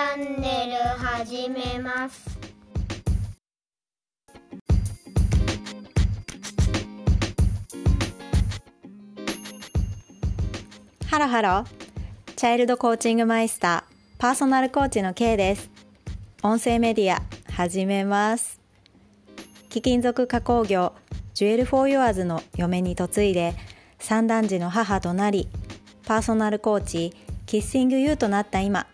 ャンネル始めます。 Hello hello。チャイルドコーチングマイスター。パーソナルコーチの K です。音声メディア始めます。貴金属加工業。ジュエル・フォー・ユアーズの嫁に嫁いで。三男児の母となり。パーソナルコーチ。キッシングユーとなった今。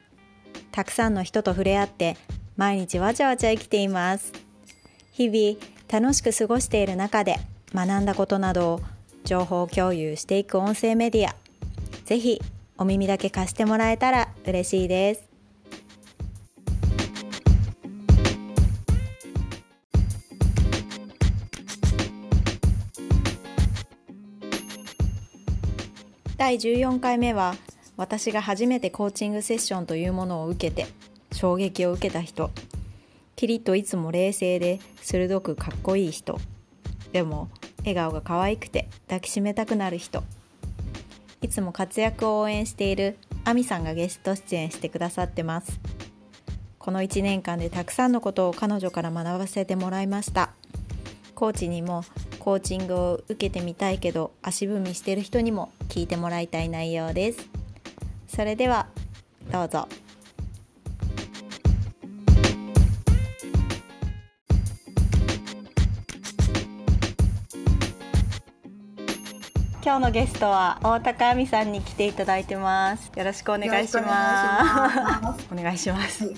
たくさんの人と触れ合って毎日わちゃわちゃ生きています。日々楽しく過ごしている中で学んだことなどを情報共有していく音声メディア。ぜひお耳だけ貸してもらえたら嬉しいです。第14回目は私が初めてコーチングセッションというものを受けて衝撃を受けた人。キリッといつも冷静で鋭くかっこいい人。でも笑顔が可愛くて抱きしめたくなる人。いつも活躍を応援しているアミさんがゲスト出演してくださってます。この1年間でたくさんのことを彼女から学ばせてもらいました。コーチにもコーチングを受けてみたいけど足踏みしてる人にも聞いてもらいたい内容です。それではどうぞ。今日のゲストは大高亜美さんに来ていただいてます。よろしくお願いします。お願いします、はい、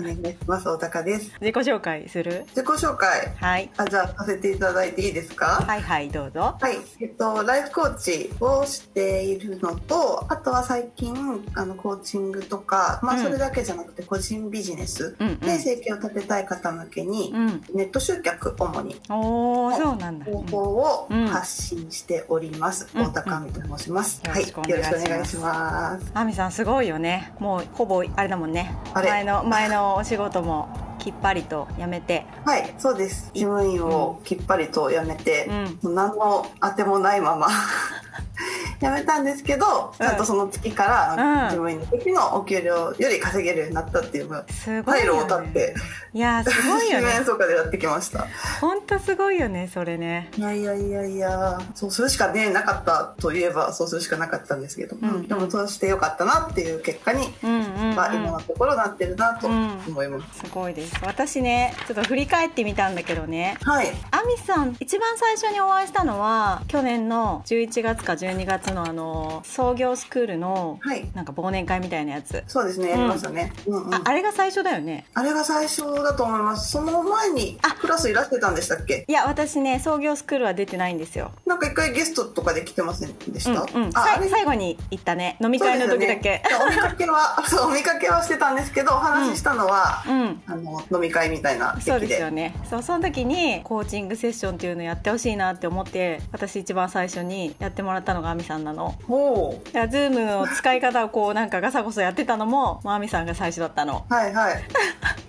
お願いします。大高です。自己紹介す。る自己紹介。はい。あじゃあさせていただいていいですか？はいはいどうぞ。はい。えっとライフコーチをしているのとあとは最近あのコーチングとかまあうん。それだけじゃなくて個人ビジネスで生計を立てたい方向けにうんネット集客主に。おおそうなんだ。方法をうん。発信しております、うん大高亜美と申します、はい、よろしくお願いします。亜美さんすごいよね。もうほぼあれだもんね。前の前のお仕事もきっぱりとやめて。はいそうです。事務員をきっぱりと辞めて、うん。もう何の当てもないまま。辞めたんですけどちゃんとその月から、うん。事務員の時のお給料より稼げるようになったっていうすごい退路を立っていやーすごいよ四ね面楚歌でやってきました。本当すごいよねそれね。いやいやいやいや。そうするしかねなかったといえばそうするしかなかったんですけど、ん。でもそうしてよかったなっていう結果に、今のところなってるなと思います、すごいです。私ねちょっと振り返ってみたんだけどね。はい。アミさん一番最初にお会いしたのは去年の11月か12月のあの創業スクールのはい。なんか忘年会みたいなやつ、そうですねやりましたね、うんうん。ああれが最初だよね。あれが最初だと思います。その前にあ。クラスいらしてたんでしたっけ？いや私ね創業スクールは出てないんですよ。なんか一回ゲストとかで来てませんでした、最後に行ったね。飲み会の時だけ、ね。お見かけは そうお見かけはしてたんですけどお話ししたのは、うん。あの飲み会みたいなそう席でですよね。そうその時にコーチングセッションっていうのやってほしいなって思って私一番最初にやってもらったのが亜美さんなの。ほだからズームの使い方をこうなんかガサゴソやってたのももう亜美さんが最初だったの。うはいはい。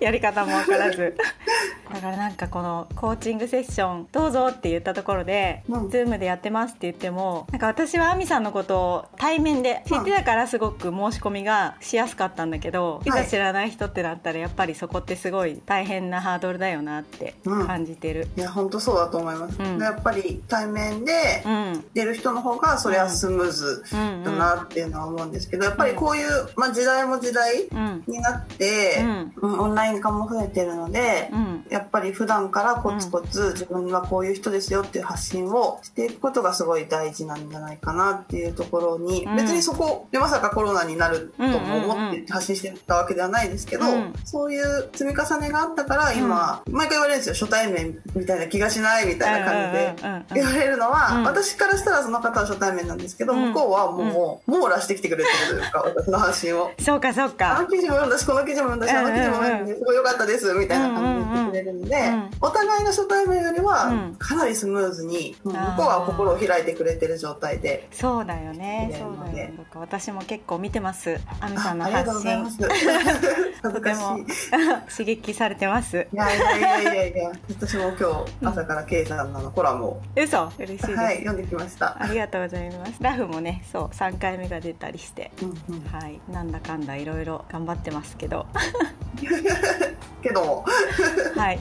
やり方も分からず だからなんかこのコーチングセッションどうぞって言ったところで、うん。ズームでやってますって言ってもなんか私は亜美さんのことを対面で知ってたからすごく申し込みがしやすかったんだけど、い、はい。ざ知らない人ってなったらやっぱりそこってすごい大変なハードルだよなってうん。感じてる。いや本当そうだと思います、うん。でやっぱり対面でうん。出る人の方がそれはスムーズうんだなっていうのは思うんですけどやっぱりこういう、まあ、時代も時代うん。になって、うんオンライン化も増えてるので、うんやっぱり普段からコツコツ自分はこういう人ですよっていう発信をしていくことがすごい大事なんじゃないかなっていうところに、うん。別にそこでまさかコロナになるとも思って発信してたわけではないですけど、うん。そういう積み重ねがあったから今、毎回言われるんですよ初対面みたいな気がしないみたいな感じで言われるのは、うん。私からしたらその方は初対面なんですけど、うん。向こうはもう、網羅してきてくれてるというか 私の発信を。そうかそうあかの記事も読んだしこの記事も読んだしあの記事も読んだしすごい良かったですみたいな感じで言ってくれるるので、うん。お互いの初対面よりうはん。かなりスムーズに、うん。向こうは心を開いてくれてる状態で。そうだよね。そうだよ私も結構見てます。あみさんの発信。とてもい。刺激されてます。いやいやいやいやいや、私も今日朝からケイさんのコラムを、嘘。嬉しいです、はい、読んできました。ありがとうございます。ラフもねそう3回目が出たりして。うんうん、はい。なんだかんだいろいろ頑張ってますけど けど、はい。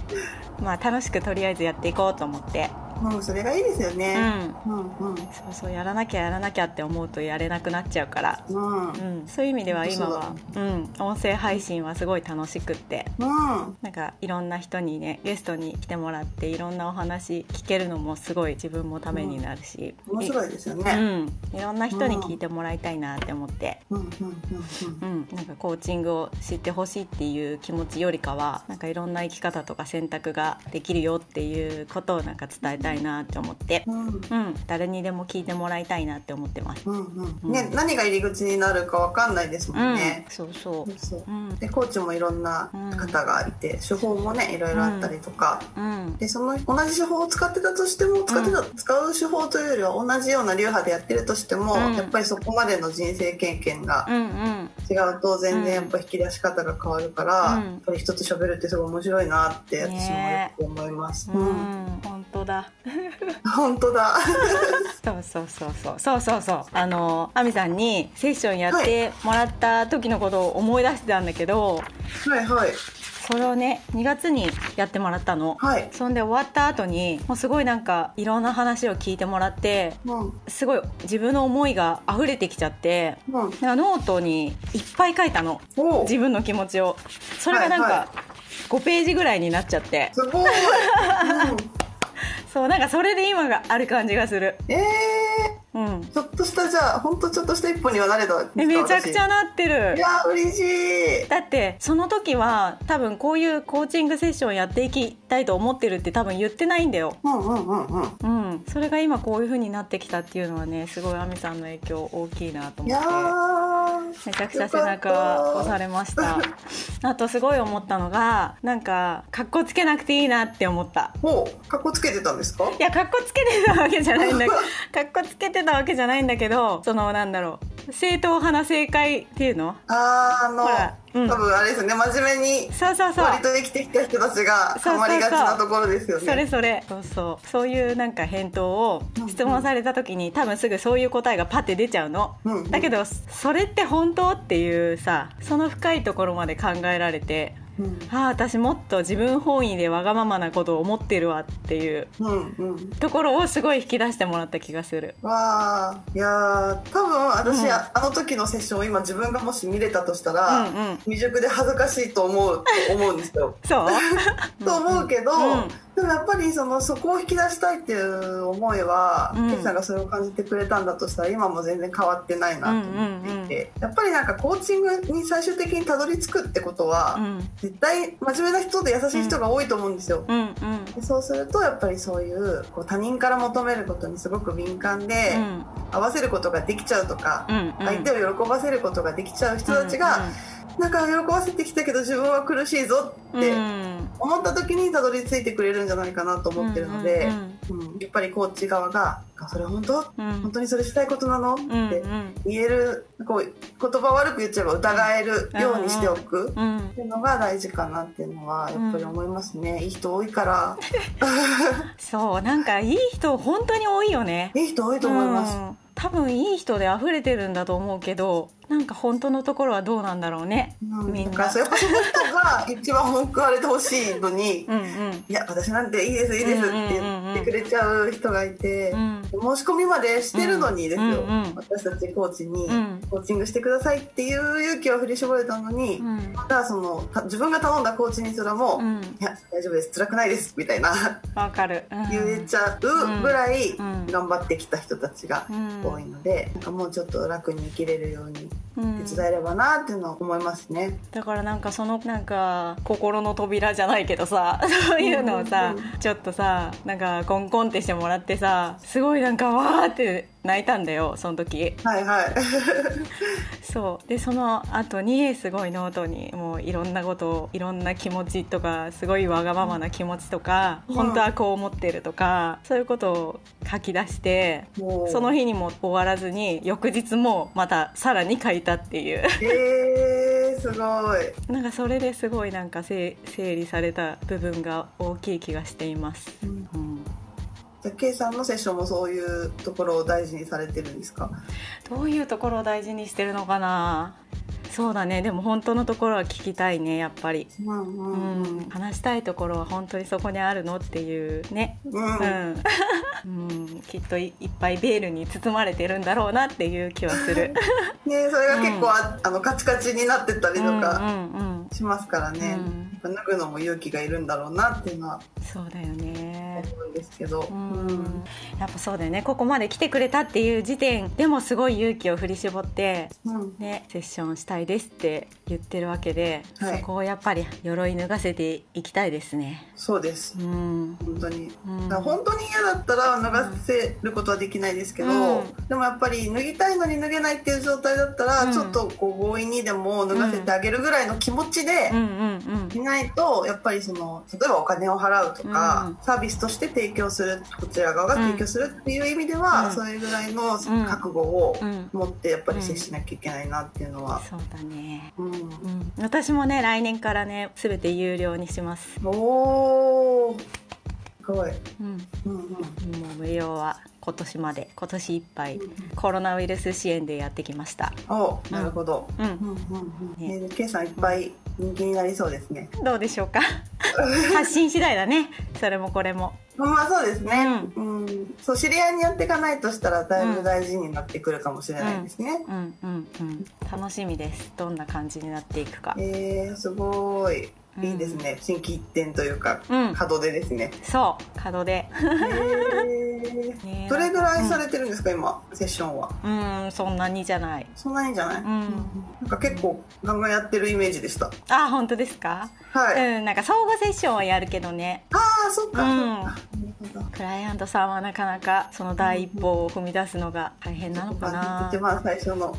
まあ楽しくとりあえずやっていこうと思って。うん、それがいいですようね。ん。うんうん。そうそうやらなきゃやらなきゃって思うとやれなくなっちゃうから。うん。うん、そういう意味では今は本うん、音声配信はすごい楽しくって。うん。なんかいろんな人にねゲストに来てもらっていろんなお話聞けるのもすごい自分もためになるし、面白いですよいね。うん、いろんな人に聞いてもらいたいなって思って、うん。うん。うん。うん、なんかコーチングを知ってほしいっていう気持ちよりかはなんかいろんな生き方とか選択ができるよっていうことをなんか伝えたいなって思って、うん。うん。うん、誰にでも聞いてもらいたいなって思ってます。うんううん。んね、何が入り口になるかわかんないですもんね。そうそう。そうう。ん。でコーチもいろんな方がいて、手法もねいろいろあったりとか、うん。でその同じ手法を使ってたとしても使ってた、使う手法というよりは同じような流派でやってるとしても、うん。やっぱりそこまでの人生経験がうんうん。違うと全然やっぱ引き出し方が変わるから、うん。やっぱり人と喋るってすごい面白いなって私もよく思います。ううん。ん、本当だ。本当だ。そうそうそうそう。そうそうそう。あの亜美さんにセッションやってもらった時のことを思い出してたんだけど、はいはい。それをね2月にやってもらったの。はい。そんで終わった後にもうすごいなんかいろんな話を聞いてもらってうん。すごい自分の思いが溢れてきちゃってうん。なんかノートにいっぱい書いたの。お自分の気持ちを。それがなんか、はいは5ページぐらいになっちゃって。すごい。うんそうなんかそれで今がある感じがする。えー、うん。ちょっとしたじゃあ本当ちょっとした一歩にはなれためちゃくちゃ私なってる。いやー嬉しい。だってその時は多分こういうコーチングセッションやっていきたいと思ってるって多分言ってないんだよ。うんうんうんうん。うん。それが今こういう風になってきたっていうのはねすごい亜美さんの影響大きいなと思って。ーめちゃくちゃ背中押されました。あとすごい思ったのがなんかかっこつけなくていいなって思った。ほうかっこつけてたんですか？いやかっこつけてたわけじゃないんだけどかっこつけてたわけじゃないんだけどそのなんだろう正統派な正解っていうの？あーあの、ほらうん。多分あれですよね。真面目にそうそうそう。割と生きてきた人たちがそうそうそう。ハマりがちなところですよね。それそれ。そうそう。そういうなんか返答を質問された時に多分すぐそういう答えがパッて出ちゃうの、うんうん。だけどそれって本当？っていうさその深いところまで考えられてうん。ああ私もっと自分本位でわがままなことを思ってるわっていう。うんうん。ところをすごい引き出してもらった気がする。わあいやー多分私、うん。あの時のセッションを今自分がもし見れたとしたら、うんうん。未熟で恥ずかしいと思うと思うんですよ。そう。と思うけど、うんでもやっぱりそのそこを引き出したいっていう思いは、うん。ケイさんがそれを感じてくれたんだとしたら今も全然変わってないなと思っていて、うん。やっぱりなんかコーチングに最終的にたどり着くってことは、うん。絶対真面目な人で優しい人が多いと思うんですよ。うん。うん。でそうするとやっぱりそういうこう他人から求めることにすごく敏感で、うん。合わせることができちゃうとか、うん。うん。相手を喜ばせることができちゃう人たちが、なんか喜ばせてきたけど自分は苦しいぞってうん。思った時にたどり着いてくれるんじゃないかなと思ってるので、うんうんやっぱりコーチ側が「あそれ本当？うん。本当にそれしたいことなの?」うんって言えるこう言葉悪く言っちゃえば疑えるようにしておく。うんっていうのが大事かなっていうのはやっぱり思いますね、いい人多いから。そうなんかいい人本当に多いよね。いい人多いと思います、うん。多分いい人で溢れてるんだと思うけどなんか本当のところはどうなんだろうね、うん。みんな。そうやっぱその人が一番文句言われてほしいのにうんうん。いや私なんていいですいいですって言ってくれちゃう人がいて、うん。申し込みまでしてるのにですよ、うんうん私たちコーチにうん。コーチングしてくださいっていう勇気を振り絞れたのに、うん。またそのた自分が頼んだコーチにすらも、うん。いや大丈夫です。辛くないです。みたいな。わかる、うん。言えちゃうぐらいうん。頑張ってきた人たちが多いので、なんかもうちょっと楽に生きれるようにうん手伝えればなっていうのは思いますね。だからなんかそのなんか心の扉じゃないけどさ そういうのをさ、うんうんちょっとさなんかコンコンってしてもらってさすごいなんかわーって泣いたんだよその時。はいはい。そう。でその後にすごいノートにもういろんなことをいろんな気持ちとかすごいわがままな気持ちとか、うん本当はこう思ってるとかそういうことを書き出してその日にも終わらずに翌日もまたさらに書いたっていう。えー、すごい。なんかそれですごいなんか整整理された部分が大きい気がしています。うん。うん、じゃあ K さんのセッションもそういうところを大事にされてるんですか？どういうところを大事にしてるのかな？そうだね。でも本当のところは聞きたいねやっぱり、うんううん。ん、話したいところは本当にそこにあるのっていうね。うん。うん。うん、うん、きっといいっぱいベールに包まれてるんだろうなっていう気はする。ねそれが結構あ、あのカチカチになってたりとうんかうんうん、しますからね、うん。やっぱ脱ぐのも勇気がいるんだろうなっていうのは。そうだよね。思うんですけど、うん。やっぱそうだよね。ここまで来てくれたっていう時点でもすごい勇気を振り絞って、うん。ね、セッションしたいですって言ってるわけで、はい。そこをやっぱり鎧脱がせていきたいですね。そうです。うん。本当に、うん。本当に嫌だったら脱がせることはできないですけど、うん。でもやっぱり脱ぎたいのに脱げないっていう状態だったら、うん。ちょっとこう強引にでも脱がせてあげるぐらいの気持ちでいないとやっぱりその例えばお金を払うとか、うん。サービスとして提供するこちら側が提供するっていう意味では、うん。それぐらいの覚悟を持ってやっぱり接しなきゃいけないなっていうのは。そうだね、うん。うん、私もね来年からね全て有料にします。おー。すごい、うん。うんうん。もう無料は今年まで。今年いっぱい。コロナウイルス支援でやってきました。おなるほど、うん。うん。うん。うんねえー、K さんいっぱい人気になりそうですね。どうでしょうか？発信次第だね。それもこれも。まあそうですね、うん。そう知り合いにやっていかないとしたらだいぶ大事になってくるかもしれないですね。うん。うん。うん。楽しみです。どんな感じになっていくか。えー、すごい。うんいいですね、新規一点というか、うん。門出ですね。そう門でえー。ねどれぐらいされてるんですか、今セッションは？うん。そんなにじゃない。そんなにじゃない、ん。なんか結構ガンガンやってるイメージでした。あ本当ですか、はい。うんなんか相互セッションはやるけどね。ああ、そっか、うん。クライアントさんはなかなかその第一歩を踏み出すのが大変なのかな。一番最初の。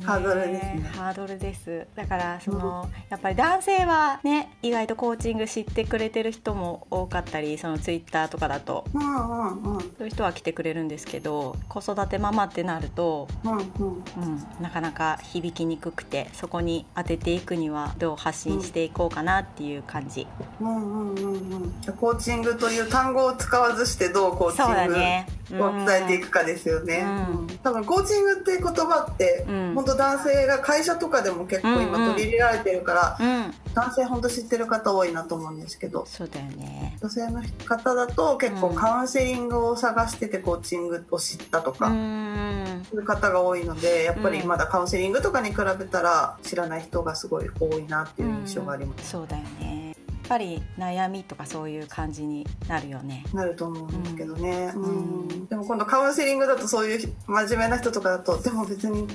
うんハードルですね。ハードルです。だからその、やっぱり男性はね意外とコーチング知ってくれてる人も多かったりそのツイッターとかだと。うんうんうんそういう人は来てくれるんですけど子育てママってなると、うんうん。うん、なかなか響きにくくてそこに当てていくにはどう発信していこうかなっていう感じ、うんうんうんうん。じゃあコーチングという単語を使わずしてどうコーチングね。を伝えていくかですよね。うん。うん多分コーチングっていう言葉って、うん。本当男性が会社とかでも結構うんうん今取り入れられてるから、うん。男性本当知ってる方多いなと思うんですけど。そうだよね。女性の方だと結構うんカウンセリングを探しててコーチングを知ったとうか、ん。そういう方が多いのでやっぱりうん。まだカウンセリングとかに比べたら知らない人がすごい多いなっていう印象があります。そうだよねぱり悩みとかそういう感じになるよね。なると思うんですけどね、うん。うん。でも今度カウンセリングだとそういう真面目な人とかだとでも別に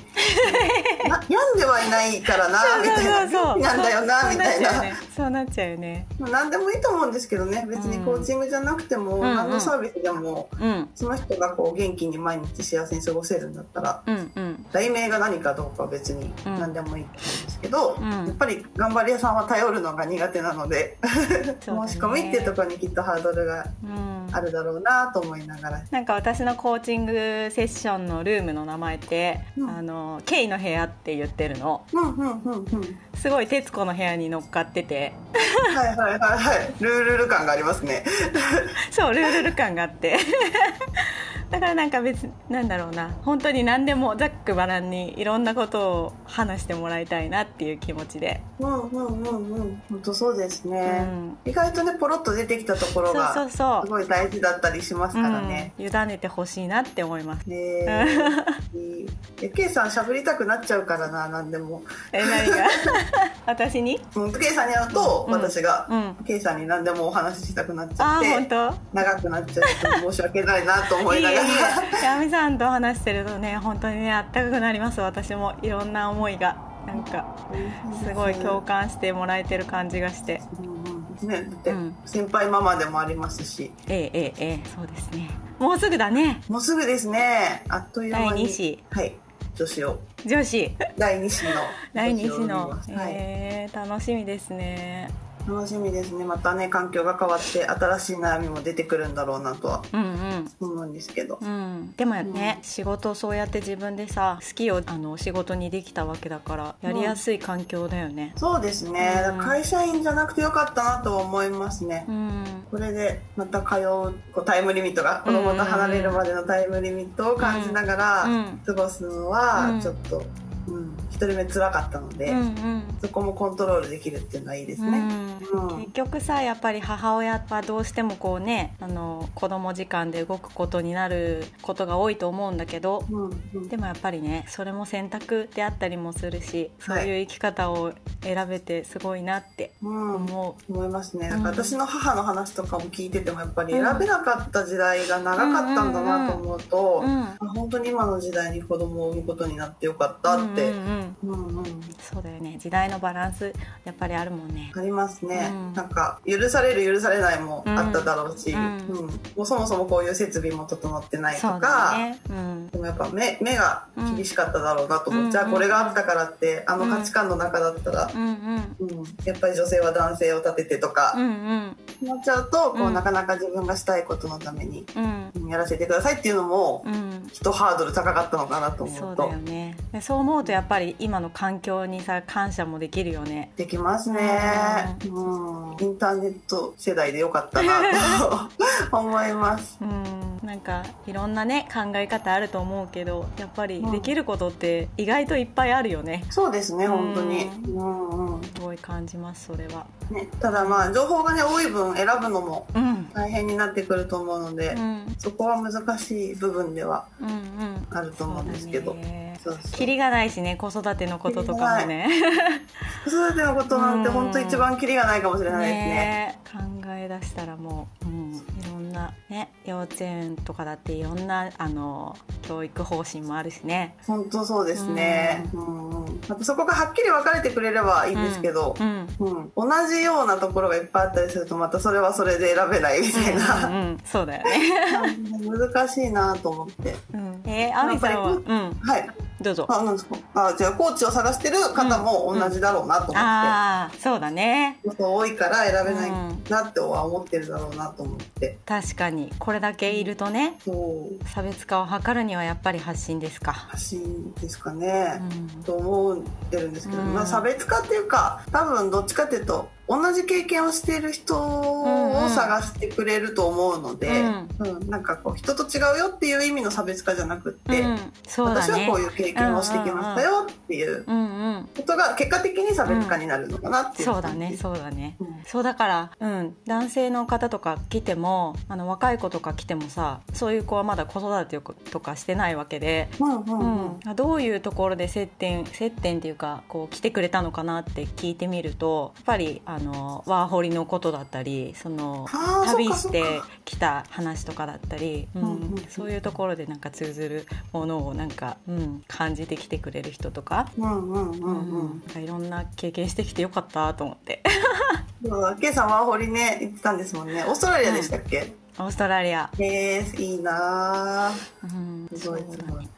な病んではいないからなみたいな。病気なんだよなみたいな。そうなっちゃうよね。まあ何でもいいと思うんですけどね。別にコーチングじゃなくても、うんうん。何のサービスでもそうなっちゃうねその人がこう元気に毎日幸せに過ごせるんだったらうんうんうん題名が何かどうかは別にうん。何でもいいと思うんですけど、うん。やっぱり頑張り屋さんは頼るのが苦手なので、申し込みっていうところにきっとハードルがうん。あるだろうなと思いながら。なんか私のコーチングセッションのルームの名前って「うん。あのケイの部屋」って言ってるの。うんうんうんうん。すごい『徹子の部屋』に乗っかってて。はいはいはいはい。ルールル感がありますね。そうルールル感があってだからなんか別なんだろうな本当に何でもざっくばらんにいろんなことを話してもらいたいなっていう気持ちで、うんうんうんうん。本当そうですね、うん。意外とねポロッと出てきたところがすごい大事だったりしますからね、うん、委ねてほしいなって思います。ねえ。K さん喋りたくなっちゃうからな何でも。え何が？私に？うん K さんに会うと、うん。私が、うん。K さんに何でもお話ししたくなっちゃあって本当？長くなっちゃうと申し訳ないなと思いながら。やみさんと話してるとね本当にねあったかくなります私もいろんな思いがなんかすごい共感してもらえてる感じがしてうん先輩ママでもありますし、ええええええそうですねもうすぐだねもうすぐですね。あっという間に。子はい。女子を。女子第二子の。第二子女のはい。えー楽しみですね楽しみですね。またね、環境が変わって、新しい悩みも出てくるんだろうなとはうん思うんですけど。うん。うんでもね、仕事をそうやって自分でさ好きをあの仕事にできたわけだからやりやすい環境だよね。そうですね。うん。会社員じゃなくてよかったなとは思いますね。うん。これでまた通うこうタイムリミットが子供と離れるまでのタイムリミットを感じながらうん。過ごすのうん。はちょっと、うん、一人目辛かったので、うんうん。そこもコントロールできるっていうのはいいですね。うん。うん。結局さやっぱり母親はどうしてもこうねあの子供時間で動くことになることが多いと思うんだけどうんうん。でもやっぱりねそれも選択であったりもするしそうはいいう生き方を選べてすごいなってうん。思思いますね。うん。なんか私の母の話とかも聞いててもやっぱり選べなかった時代が長かったんだなと思うと、う。うんあ本当に今の時代に子供を産むことになってよかったって、うんうんうんうんうん。そうだよね。時代のバランスやっぱりあるもんね。ありますね、うん。なんか許される許されないもあっただろうし、ううん。ん。もうそもそもこういう設備も整ってないとか、ね。うん。でもやっぱ目目が厳しかっただろうなと思う、うんじゃあこれがあったからってあの価値観の中だったら、うんやっぱり女性は男性を立ててとかうんうん。なっちゃうとこう、うん。なかなか自分がしたいことのためにやらせてくださいっていうのも、うん。一ハードル高かったのかなと思うと。そうだよね。でそう思うとやっぱり今の環境にさ感謝もできるよね。できますね、うん、インターネット世代でよかったなと 思います。うん。なんかいろんなね考え方あると思うけどやっぱりうん。できることって意外といっぱいあるよね。そうですね本当に、ううんうん。すごい感じますそれは。ね、ただまあ情報がね多い分選ぶのもうん。大変になってくると思うので、うん。そこは難しい部分ではうんうん。あると思うんですけど。そうだねそうそう。キリがないしね子育てのこととかもね。子育てのことなんてうん本当一番キリがないかもしれないですね。ね考え出したらもう、うん、いろんなね幼稚園とかだっていろんなあの教育方針もあるしね。本当そうですね、うん。うん。またそこがはっきり分かれてくれればいいんですけど、うんうん。同じようなところがいっぱいあったりするとまたそれはそれで選べないみたいな、うんうん、そうだよね、難しいなと思って。うん、えー、アミさんは、うん、はいどうぞ。あなんですか。あじゃあコーチを探してる方も同じだろうなと思って、ああそうだね。多いから選べないなっては思ってるだろうなと思って。確かに。これだけいるとね差別化を図るにはやっぱり発信ですか、発信ですかね、うん。と思ってるんですけど、うん。まあ、差別化っていうか多分どっちかっていうと同じ経験をしている人を探してくれると思うので、うん。うんなんかこう人と違うよっていう意味の差別化じゃなくって、うん、ね。私はこういう経験をしてきましたよっていううんうんことが結果的に差別化になるのかなっていう。そうだねそうだね、うん。そうだから、うん、男性の方とか来てもあの若い子とか来てもさそういう子はまだ子育てとかしてないわけで、うんうんううん。ん、どういうところで接点接点っていうかこう来てくれたのかなって聞いてみるとやっぱりあのワーホリのことだったりその旅してきた話とかだったり、うんうんうんうん。そういうところでなんか通ずるものをなんか、うん、感じてきてくれる人とか。うんうんうんううんんなんかいろんな経験してきてよかったと思って。ケイさんワーホリね行ってたんですもんね。オーストラリアでしたっけ、オーストラリア、えー、いいなー。うん、すごいすごい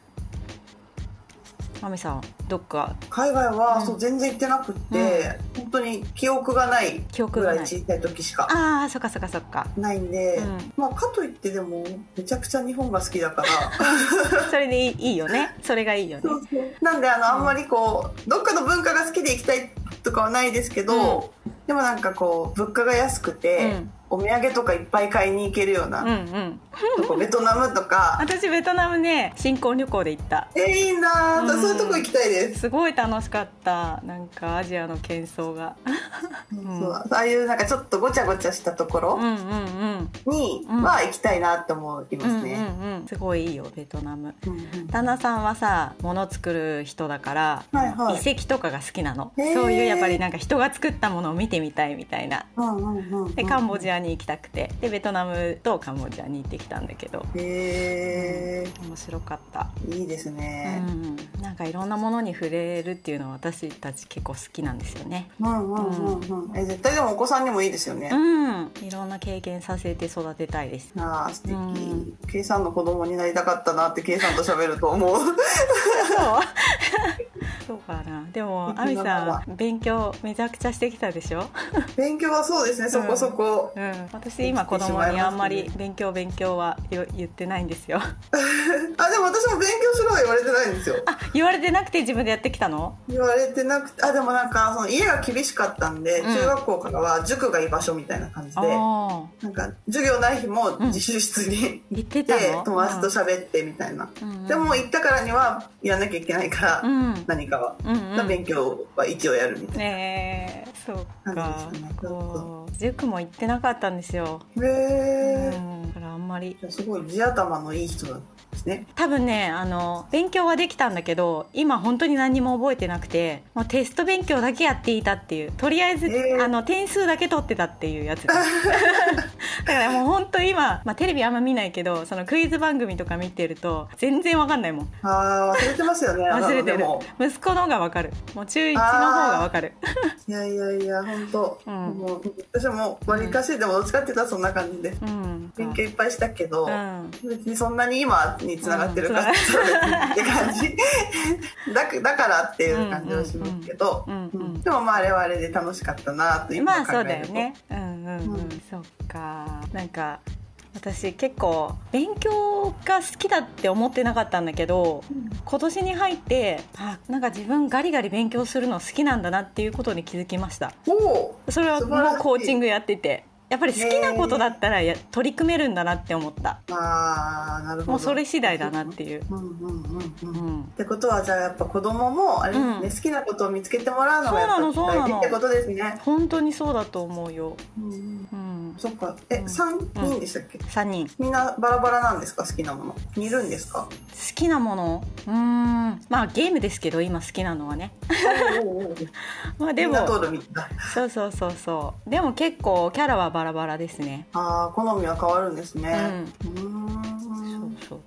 マミさんどっか？海外は、うん。そう全然行ってなくって、本当に記憶がない記憶がない。ぐらい小さい時しかああそっかそっかそっか。ないんで、うん。まあかといってでもめちゃくちゃ日本が好きだから。それでいいよね。それがいいよね。なんであのあんまりこうどっかの文化が好きで行きたいとかはないですけど、でもなんかこう物価が安くて、うんお土産とかいっぱい買いに行けるような、うんうん。とこ ベトナムとか。私ベトナムね新婚旅行で行った。えー、いいなー、うん。そういうとこ行きたいです、すごい楽しかった。なんかアジアの喧騒が。んそう。ああいうなんかちょっとごちゃごちゃしたところうんうんうん。にうん。は行きたいなって思いますね、うんうんうん。すごいいいよベトナム。うんうん。旦那さんはさ物作る人だから、はいはい。遺跡とかが好きなの。そういうやっぱりなんか人が作ったものを見てみたいみたいな。うんうんうんうん。でカンボジアアに行きたくて。でベトナムとカンボジアに行ってきたんだけど。へえ面白かった、いいですね。うん、なんかいろんなものに触れるっていうのは私たち結構好きなんですよね。うんうんうんうん。え絶対でもお子さんにもいいですよね。うん。いろんな経験させて育てたいです。ああ素敵。うん。K さんの子供になりたかったなってさんと喋ると思う。そう。そうかな。でもうん。亜美さん勉強めちゃくちゃしてきたでしょ？勉強はそうですね。そこそこ。うん。私今子供にあんまり勉強勉強はよ言ってないんですよ。あでも私も勉強しろは言われてないんですよ。あ言われてなくて自分でやってきたの？言われてなくてあでもなんかその家が厳しかったんで、うん。中学校からは塾が居場所みたいな感じで。なんか授業ない日も自習室に言って行って友達と喋ってみたいな、うん。でも行ったからにはやんなきゃいけないから、うん。何かは、うんうん。勉強は一応やるみたいねえそう感か塾も行ってなかったんですよ、なへうえ、ん、だからあんまり。すごい。地頭のいい人なんですね。多分ねあの勉強はできたんだけど今本当に何にも覚えてなくてもうテスト勉強だけやっていたっていうとりあえず、えー。あの点数だけ取ってたっていうやつ だからもう本当今、まあ、テレビあんま見ないけどそのクイズ番組とか見てると全然わかんないもん。ああ忘れてますよね。忘れてる。息子の方がわかる。もう中1の方がわかる。いやいやいや本当、うん。もう私もわりかしでもどっちかって言ったらそんな感じで、うん。勉強いっぱいしたけど、うん。別にそんなに今につながってるかうんって感じ。だかだからっていう感じはしますけど、でもまああれはあれで楽しかったなと今考えると。まあそうだよね。うんうんうん、うん。そっか。なんか私結構勉強が好きだって思ってなかったんだけど今年に入ってあなんか自分ガリガリ勉強するの好きなんだなっていうことに気づきました。それはもうコーチングやっててやっぱり好きなことだったらや取り組めるんだなって思った。ああなるほど。もうそれ次第だなっていう、うんうんうんうんうん、ってことはじゃあやっぱ子供もあれですね、うん好きなことを見つけてもらうのがやっぱそうなのそうなの。大事ってことですね。本当にそうだと思うよ、うんうん。うん、そっか。え、うん。三人でしたっけ？3人。みんなバラバラなんですか？好きなもの？似るんですか？好きなもの？うーん。まあゲームですけど今好きなのはね。まあでも。そうそうそうそう。でも結構キャラはバラバラですね。ああ好みは変わるんですね。うーん。そうそう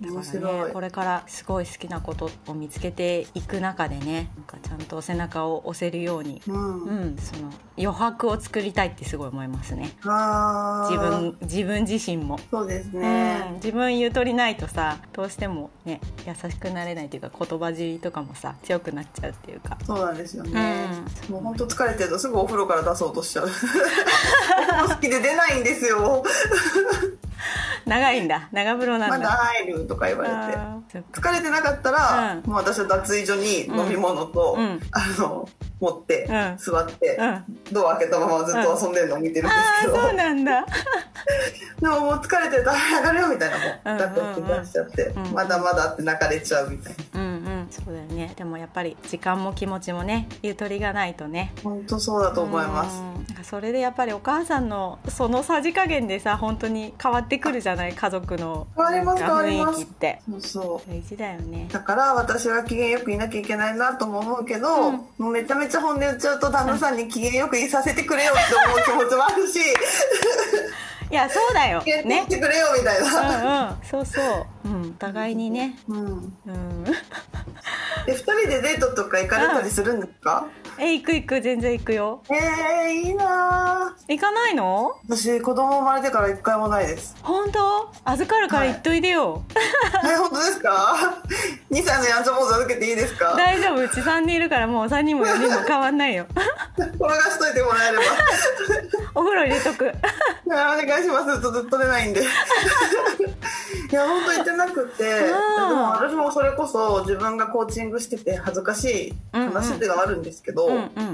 だ面から。ねこれからすごい好きなことを見つけていく中でねなんかちゃんと背中を押せるようにうん。うんその余白を作りたいってすごい思いますね自分自分自身もそうですうんね。自分ゆとりないとさどうしてもね優しくなれないというか言葉尻とかもさ強くなっちゃうっていうかそうなんですよね。うもう本当疲れてるとすぐお風呂から出そうとしちゃう。お風呂好きで出ないんですよ。長いんだ。長風呂なんだ、まだ入るとか言われて。疲れてなかったら、うん。もう私は脱衣所に飲み物と、あの持って、うん。座って、うん。ドア開けたままずっと遊んでるのを見てるんですけど、そうなんだ。でももう疲れてると「はい上がるよ」みたいなもうんうだって出しちゃって、うんまだまだって泣かれちゃうみたいなそうだよね。でもやっぱり時間も気持ちもねゆとりがないとね。本当そうだと思います。うん。なんかそれでやっぱりお母さんのそのさじ加減でさ本当に変わってくるじゃない家族の変わりますなんか変わります。雰囲気って。そうそう。大事だよね。だから私は機嫌よくいなきゃいけないなとも思うけど、うん。もうめちゃめちゃ本音言っちゃうと旦那さんに機嫌よくいさせてくれよって思う気持ちもあるしいやそうだよ。ね。取ってくれよみたいな。うんうん。そうそう、うん、お互いにね。うん、うん。で2人でデートとか行かれたりするんですか、え行く行く全然行くよ。えー、いいなぁ行かないの？私子供生まれてから一回もないです。本当？預かるから行っといでよ、え本当ですか？2歳のやんちゃ坊主預けていいですか？大丈夫うち3人いるからもう3人も4人も変わんないよ。転がしといてもらえれば。お風呂入れとく。お願いします。とずっと出ないんで。いや本当行ってなくて。でも私もそれこそ自分がコーチングしてて恥ずかしい話ではあるんですけど、うんうん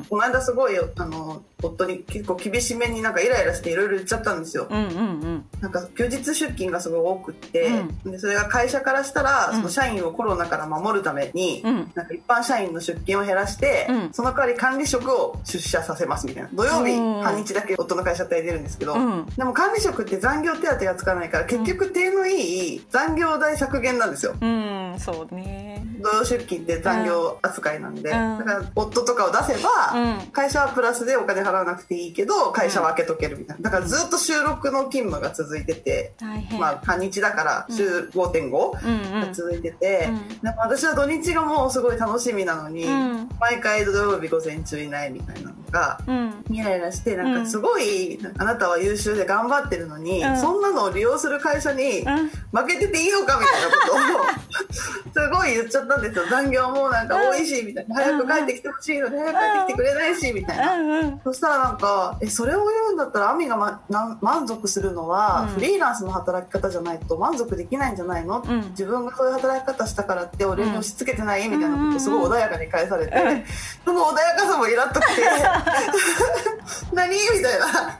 この間すごいあの夫に結構厳しめになんかイライラしていろいろ言っちゃったんですよ、なんか休日出勤がすごい多くって、うでそれが会社からしたら、うんその社員をコロナから守るために、うん。なんか一般社員の出勤を減らして、うん。その代わり管理職を出社させますみたいな。土曜日うん。半日だけ夫の会社って出るんですけど、うん。でも管理職って残業手当がつかないから結局手のいい残業代削減なんですよ。うんそうね。土曜出勤って残業扱いなんで、うん。だから夫とかを出せば、うん。会社はプラスでお金払わなくていいけど会社は開けとけるみたいな。だからずっと収録の勤務が続いてて、まあ半日だから週5.5、うんうん。が続いてて、うん。私は土日がもうすごい楽しみなのに、うん。毎回土曜日午前中いないみたいなのが、うん。イライラしてなんかすごい、あなたは優秀で頑張ってるのに、うん。そんなのを利用する会社にうん。負けてていいのかみたいなことを すごい言っちゃったんですよ。残業もなんか多いしみたいな。早く帰ってきてほしいのに帰ってきてくれないしみたいな。うんうんそしたらなんかえそれを言うんだったら亜美が、ま、満足するのは、うん。フリーランスの働き方じゃないと満足できないんじゃないの、うん。自分がそういう働き方したからって俺に押し付けてないみたいなことをすごい穏やかに返されて、うん。その穏やかさもイラっときて 何？みたいな。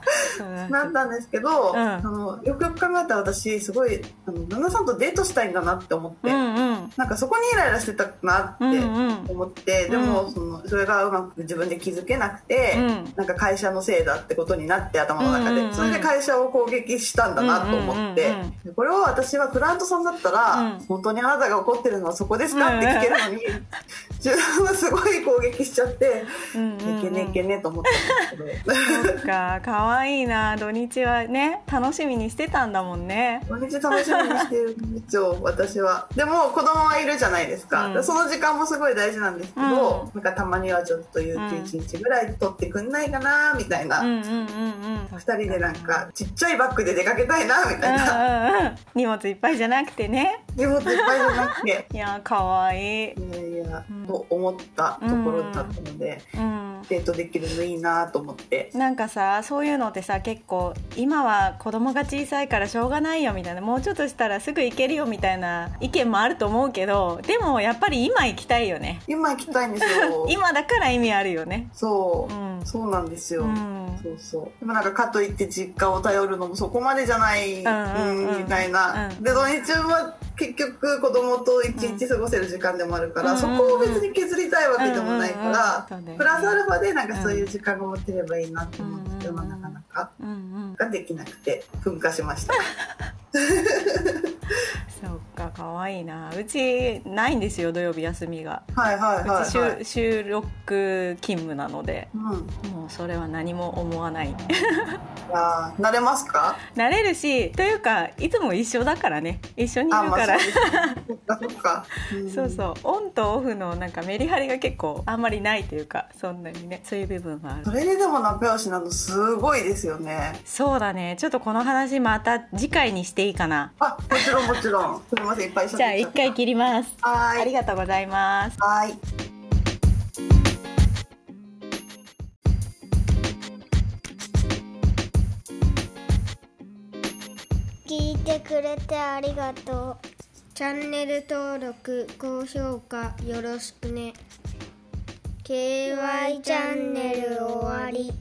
なったんですけど、ん。あのよくよく考えたら私すごいあの旦那さんとデートしたいんだなって思って、うんうんなんかそこにイライラしてたなって思って、でもそのそれがうまく自分で気づけなくて、うん。なんか会社のせいだってことになって頭の中で、それで会社を攻撃したんだなと思って、これを私はクライアントさんだったら、うん。本当にあなたが怒ってるのはそこですかって聞けるのに、自分はすごい攻撃しちゃって、いけねいけねと思ったんですけど。か可愛いな土日はね楽しみにしてたんだもんね。毎日楽しみにしてるんですよ私は。でも子供はいるじゃないですか、うん。その時間もすごい大事なんですけど、うん。なんかたまにはちょっと有給1日ぐらい取ってくんないかなみたいな、うんうんうんうん。2人でなんかちっちゃいバッグで出かけたいなみたいな、うんうんうん。荷物いっぱいじゃなくてね。荷物いっぱいじゃなくて。いや可愛いい。やいや、うんと思ったところだったので、うんデートできるのいいなと思って。なんかさそういうのってさ結構今は子供が小さいからしょうがないよみたいなもうちょっとしたらすぐ行けるよみたいな意見もあると思うけどでもやっぱり今行きたいよね。今行きたいんですよ。今だから意味あるよね。そう、うん。そうなんですよ、うん。そうそう。でもなんかかといって実家を頼るのもそこまでじゃない、うんうんうんみたいな、うん。で土日は結局子供と一日過ごせる時間でもあるから、うん。そこを別に削りたいわけでもないから、プラスアルファでなんかそういう時間が持てればいいなと思うんですけど、うんうんうん。なかなかができなくて噴火しました そっか可愛いな。うちないんですよ土曜日休みが。はいはいうはい、ちはい。週週6勤務なので。うん、もうそれは何も思わない。いやー慣れますか？慣れるしというかいつも一緒だからね。一緒にいるあまあから、そうです。ねそっか。そうそう。オンとオフのなんかメリハリが結構あんまりないというかそんなにね。そういう部分はある。それででも仲良しなのすごいですよね。そうだね。ちょっとこの話また次回にしていいかな。あもちろんもちろん。すみませんいっぱいじゃあ一回切ります。はーい。ありがとうございます。はい。聞いてくれてありがとう。チャンネル登録高評価よろしくね。KY チャンネル終わり